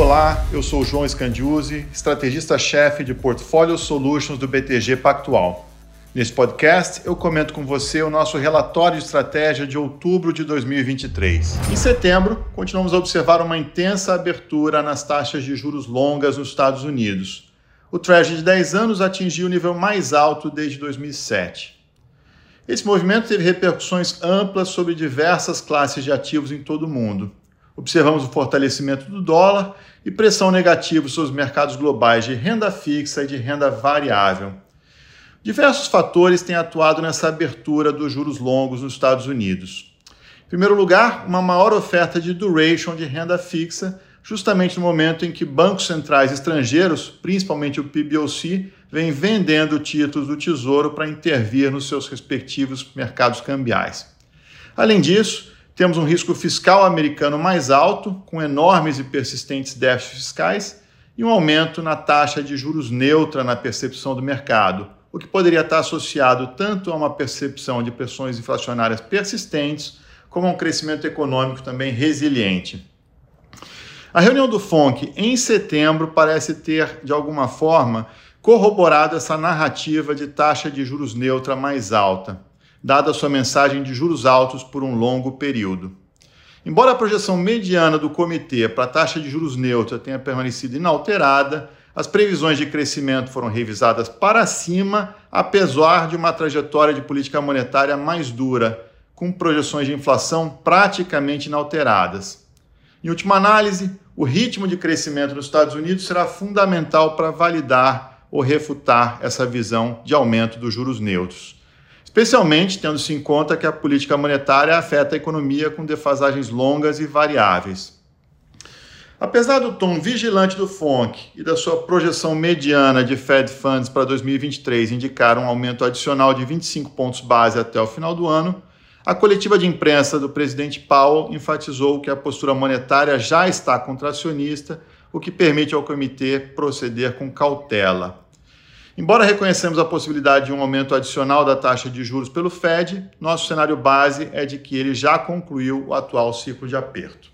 Olá, eu sou João Scandiuzzi, estrategista-chefe de Portfolio Solutions do BTG Pactual. Nesse podcast, eu comento com você o nosso relatório de estratégia de outubro de 2023. Em setembro, continuamos a observar uma intensa abertura nas taxas de juros longas nos Estados Unidos. O Treasury de 10 anos atingiu o nível mais alto desde 2007. Esse movimento teve repercussões amplas sobre diversas classes de ativos em todo o mundo. Observamos o fortalecimento do dólar e pressão negativa sobre os mercados globais de renda fixa e de renda variável. Diversos fatores têm atuado nessa abertura dos juros longos nos Estados Unidos. Em primeiro lugar, uma maior oferta de duration de renda fixa, justamente no momento em que bancos centrais estrangeiros, principalmente o PBOC, vêm vendendo títulos do Tesouro para intervir nos seus respectivos mercados cambiais. Além disso, temos um risco fiscal americano mais alto, com enormes e persistentes déficits fiscais, e um aumento na taxa de juros neutra na percepção do mercado o que poderia estar associado tanto a uma percepção de pressões inflacionárias persistentes, como a um crescimento econômico também resiliente. A reunião do FONC em setembro parece ter, de alguma forma, corroborado essa narrativa de taxa de juros neutra mais alta, dada a sua mensagem de juros altos por um longo período. Embora a projeção mediana do comitê para a taxa de juros neutra tenha permanecido inalterada, as previsões de crescimento foram revisadas para cima, apesar de uma trajetória de política monetária mais dura, com projeções de inflação praticamente inalteradas. Em última análise, o ritmo de crescimento nos Estados Unidos será fundamental para validar ou refutar essa visão de aumento dos juros neutros, especialmente tendo-se em conta que a política monetária afeta a economia com defasagens longas e variáveis. Apesar do tom vigilante do FONC e da sua projeção mediana de Fed Funds para 2023 indicar um aumento adicional de 25 pontos base até o final do ano, a coletiva de imprensa do presidente Powell enfatizou que a postura monetária já está contracionista, o que permite ao comitê proceder com cautela. Embora reconhecemos a possibilidade de um aumento adicional da taxa de juros pelo Fed, nosso cenário base é de que ele já concluiu o atual ciclo de aperto.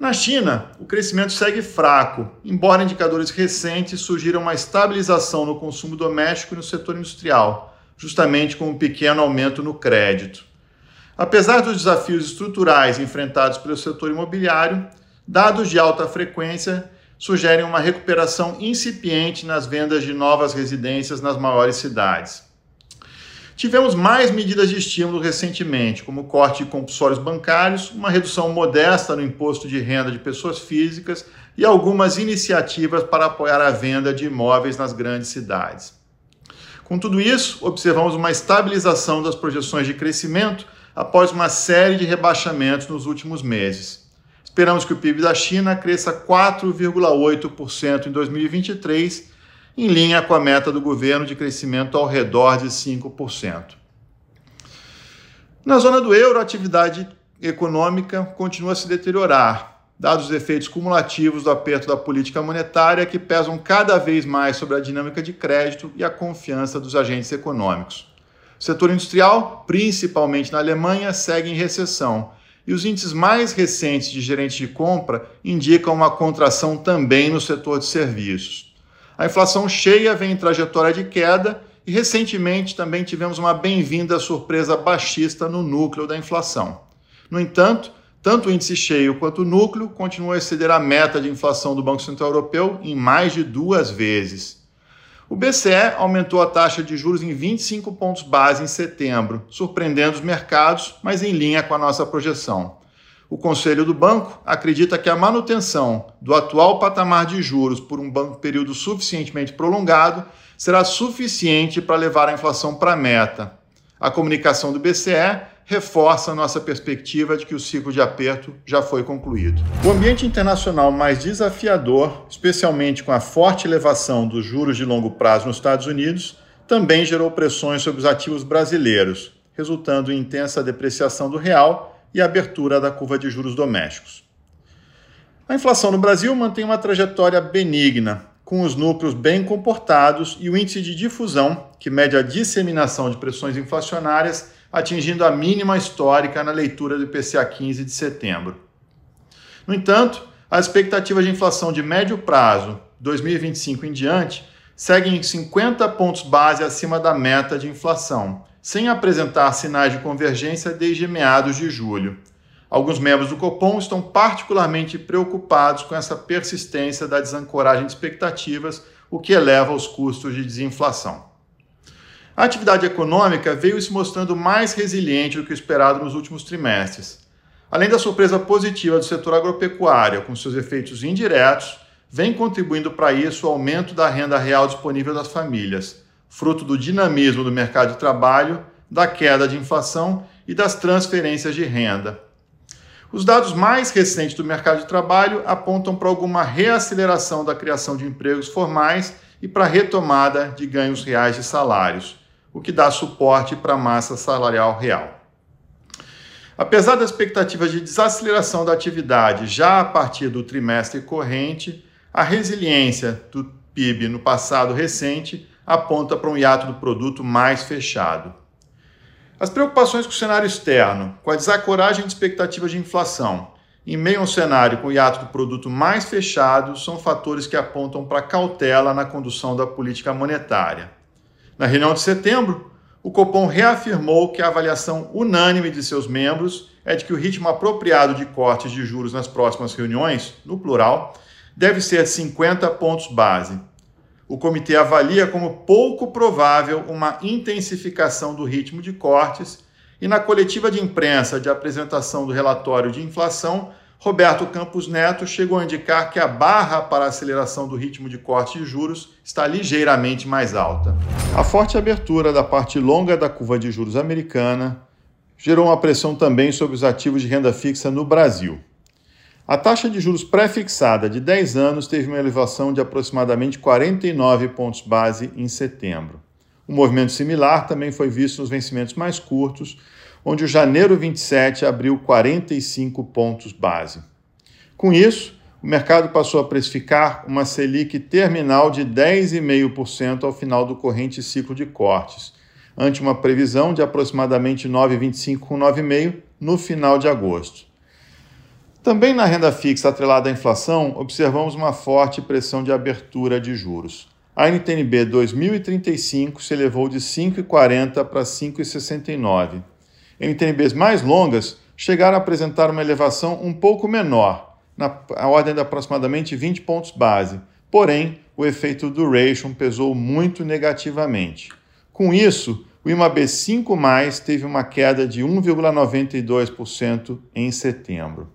Na China, o crescimento segue fraco, embora indicadores recentes sugiram uma estabilização no consumo doméstico e no setor industrial, justamente com um pequeno aumento no crédito. Apesar dos desafios estruturais enfrentados pelo setor imobiliário, dados de alta frequência sugerem uma recuperação incipiente nas vendas de novas residências nas maiores cidades. Tivemos mais medidas de estímulo recentemente, como corte de compulsórios bancários, uma redução modesta no imposto de renda de pessoas físicas e algumas iniciativas para apoiar a venda de imóveis nas grandes cidades. Com tudo isso, observamos uma estabilização das projeções de crescimento após uma série de rebaixamentos nos últimos meses. Esperamos que o PIB da China cresça 4,8% em 2023 em linha com a meta do governo de crescimento ao redor de 5%. Na zona do euro, a atividade econômica continua a se deteriorar, dados os efeitos cumulativos do aperto da política monetária que pesam cada vez mais sobre a dinâmica de crédito e a confiança dos agentes econômicos. O setor industrial, principalmente na Alemanha, segue em recessão, e os índices mais recentes de gerentes de compra indicam uma contração também no setor de serviços. A inflação cheia vem em trajetória de queda e recentemente também tivemos uma bem-vinda surpresa baixista no núcleo da inflação. No entanto, tanto o índice cheio quanto o núcleo continuam a exceder a meta de inflação do Banco Central Europeu em mais de duas vezes. O BCE aumentou a taxa de juros em 25 pontos base em setembro, surpreendendo os mercados, mas em linha com a nossa projeção. O Conselho do Banco acredita que a manutenção do atual patamar de juros por um período suficientemente prolongado será suficiente para levar a inflação para a meta. A comunicação do BCE reforça a nossa perspectiva de que o ciclo de aperto já foi concluído. O ambiente internacional mais desafiador, especialmente com a forte elevação dos juros de longo prazo nos Estados Unidos, também gerou pressões sobre os ativos brasileiros, resultando em intensa depreciação do real e abertura da curva de juros domésticos. A inflação no Brasil mantém uma trajetória benigna, com os núcleos bem comportados e o índice de difusão, que mede a disseminação de pressões inflacionárias, atingindo a mínima histórica na leitura do IPCA 15 de setembro. No entanto, as expectativas de inflação de médio prazo, 2025 em diante, seguem 50 pontos base acima da meta de inflação, sem apresentar sinais de convergência desde meados de julho. Alguns membros do Copom estão particularmente preocupados com essa persistência da desancoragem de expectativas, o que eleva os custos de desinflação. A atividade econômica veio se mostrando mais resiliente do que o esperado nos últimos trimestres. Além da surpresa positiva do setor agropecuário, com seus efeitos indiretos, vem contribuindo para isso o aumento da renda real disponível das famílias, fruto do dinamismo do mercado de trabalho, da queda de inflação e das transferências de renda. Os dados mais recentes do mercado de trabalho apontam para alguma reaceleração da criação de empregos formais e para a retomada de ganhos reais de salários o que dá suporte para a massa salarial real. Apesar das expectativas de desaceleração da atividade já a partir do trimestre corrente, a resiliência do PIB no passado recente aponta para um hiato do produto mais fechado. As preocupações com o cenário externo, com a desacoragem de expectativas de inflação, em meio a um cenário com o hiato do produto mais fechado, são fatores que apontam para cautela na condução da política monetária. Na reunião de setembro, o Copom reafirmou que a avaliação unânime de seus membros é de que o ritmo apropriado de cortes de juros nas próximas reuniões, no plural, deve ser 50 pontos base. O comitê avalia como pouco provável uma intensificação do ritmo de cortes e na coletiva de imprensa de apresentação do relatório de inflação, Roberto Campos Neto chegou a indicar que a barra para a aceleração do ritmo de corte de juros está ligeiramente mais alta. A forte abertura da parte longa da curva de juros americana gerou uma pressão também sobre os ativos de renda fixa no Brasil. A taxa de juros pré-fixada de 10 anos teve uma elevação de aproximadamente 49 pontos base em setembro. Um movimento similar também foi visto nos vencimentos mais curtos, onde o janeiro 27 abriu 45 pontos base. Com isso, o mercado passou a precificar uma Selic terminal de 10,5% ao final do corrente ciclo de cortes, ante uma previsão de aproximadamente 9,25 com 9,5 no final de agosto. Também na renda fixa atrelada à inflação, observamos uma forte pressão de abertura de juros. A NTNB 2035 se elevou de 5,40 para 5,69 NTNBs mais longas chegaram a apresentar uma elevação um pouco menor, na ordem de aproximadamente 20 pontos base. Porém, o efeito duration pesou muito negativamente. Com isso, o IMAB 5 teve uma queda de 1,92% em setembro.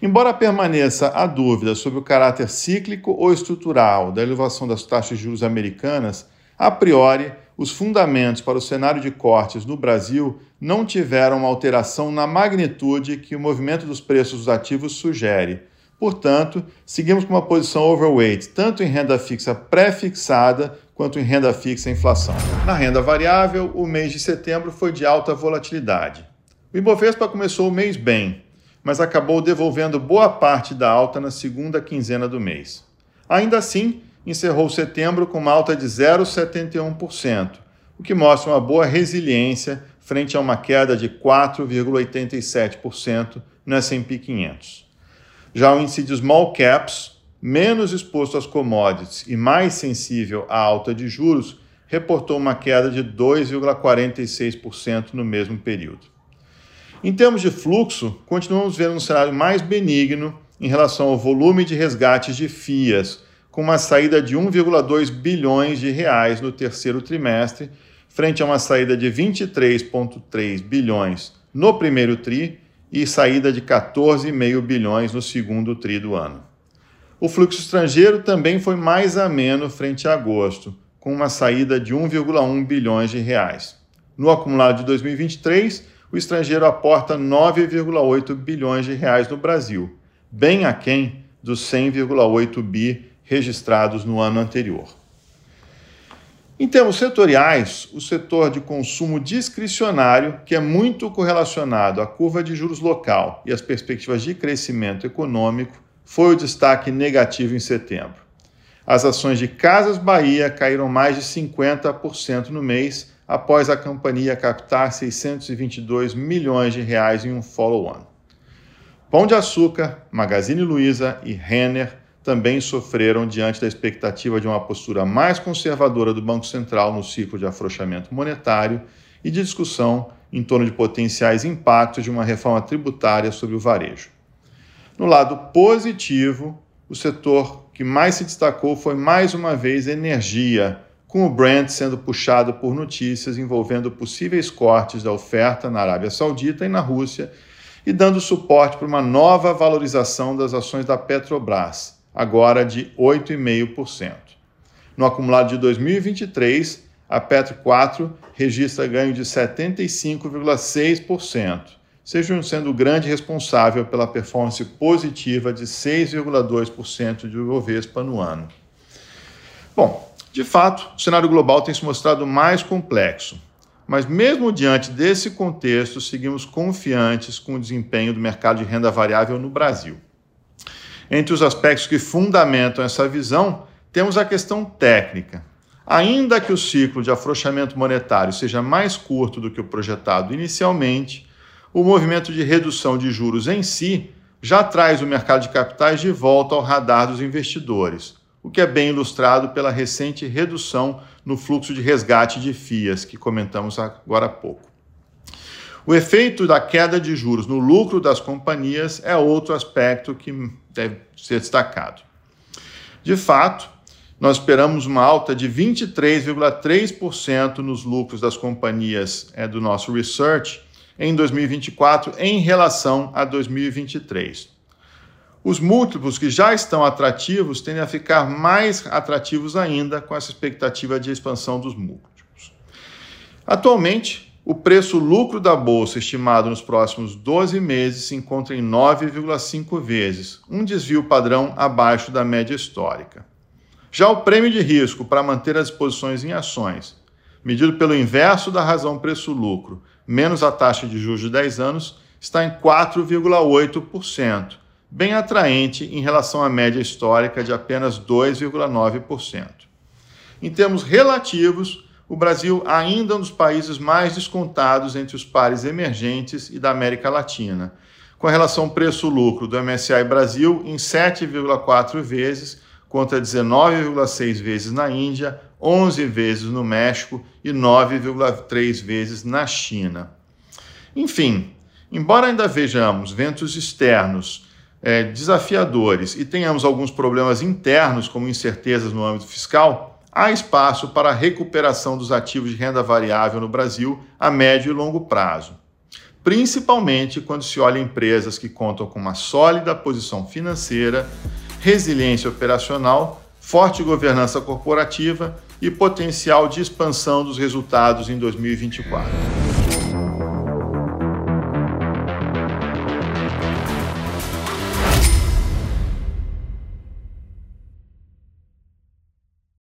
Embora permaneça a dúvida sobre o caráter cíclico ou estrutural da elevação das taxas de juros americanas, a priori, os fundamentos para o cenário de cortes no Brasil não tiveram uma alteração na magnitude que o movimento dos preços dos ativos sugere. Portanto, seguimos com uma posição overweight, tanto em renda fixa pré-fixada quanto em renda fixa inflação. Na renda variável, o mês de setembro foi de alta volatilidade. O Ibovespa começou o mês bem, mas acabou devolvendo boa parte da alta na segunda quinzena do mês. Ainda assim, encerrou setembro com uma alta de 0,71%, o que mostra uma boa resiliência frente a uma queda de 4,87% no S&P 500. Já o índice de small caps, menos exposto às commodities e mais sensível à alta de juros, reportou uma queda de 2,46% no mesmo período. Em termos de fluxo, continuamos vendo um cenário mais benigno em relação ao volume de resgates de FIAs, com uma saída de 1,2 bilhões de reais no terceiro trimestre, frente a uma saída de 23,3 bilhões no primeiro tri e saída de 14,5 bilhões no segundo tri do ano. O fluxo estrangeiro também foi mais ameno frente a agosto, com uma saída de 1,1 bilhões de reais. No acumulado de 2023, o estrangeiro aporta 9,8 bilhões de reais no Brasil, bem aquém dos 100,8 bi registrados no ano anterior. Em termos setoriais, o setor de consumo discricionário, que é muito correlacionado à curva de juros local e às perspectivas de crescimento econômico, foi o destaque negativo em setembro. As ações de Casas Bahia caíram mais de 50% no mês após a companhia captar 622 milhões de reais em um follow-on. Pão de Açúcar, Magazine Luiza e Renner também sofreram diante da expectativa de uma postura mais conservadora do Banco Central no ciclo de afrouxamento monetário e de discussão em torno de potenciais impactos de uma reforma tributária sobre o varejo. No lado positivo, o setor que mais se destacou foi mais uma vez energia, com o Brent sendo puxado por notícias envolvendo possíveis cortes da oferta na Arábia Saudita e na Rússia e dando suporte para uma nova valorização das ações da Petrobras, agora de 8,5%. No acumulado de 2023, a Petro 4 registra ganho de 75,6%, sejam sendo o grande responsável pela performance positiva de 6,2% de Ibovespa no ano. Bom, de fato, o cenário global tem se mostrado mais complexo, mas mesmo diante desse contexto, seguimos confiantes com o desempenho do mercado de renda variável no Brasil. Entre os aspectos que fundamentam essa visão, temos a questão técnica. Ainda que o ciclo de afrouxamento monetário seja mais curto do que o projetado inicialmente, o movimento de redução de juros em si já traz o mercado de capitais de volta ao radar dos investidores, o que é bem ilustrado pela recente redução no fluxo de resgate de FIAs, que comentamos agora há pouco. O efeito da queda de juros no lucro das companhias é outro aspecto que deve ser destacado. De fato, nós esperamos uma alta de 23,3% nos lucros das companhias é, do nosso research em 2024 em relação a 2023. Os múltiplos que já estão atrativos tendem a ficar mais atrativos ainda com essa expectativa de expansão dos múltiplos. Atualmente, o preço lucro da bolsa estimado nos próximos 12 meses se encontra em 9,5 vezes, um desvio padrão abaixo da média histórica. Já o prêmio de risco para manter as posições em ações, medido pelo inverso da razão preço-lucro, menos a taxa de juros de 10 anos, está em 4,8%, bem atraente em relação à média histórica de apenas 2,9%. Em termos relativos, o Brasil ainda é um dos países mais descontados entre os pares emergentes e da América Latina, com relação preço-lucro do MSCI Brasil em 7,4 vezes contra 19,6 vezes na Índia, 11 vezes no México e 9,3 vezes na China. Enfim, embora ainda vejamos ventos externos é, desafiadores e tenhamos alguns problemas internos, como incertezas no âmbito fiscal, há espaço para a recuperação dos ativos de renda variável no Brasil a médio e longo prazo. Principalmente quando se olha empresas que contam com uma sólida posição financeira, resiliência operacional, forte governança corporativa e potencial de expansão dos resultados em 2024.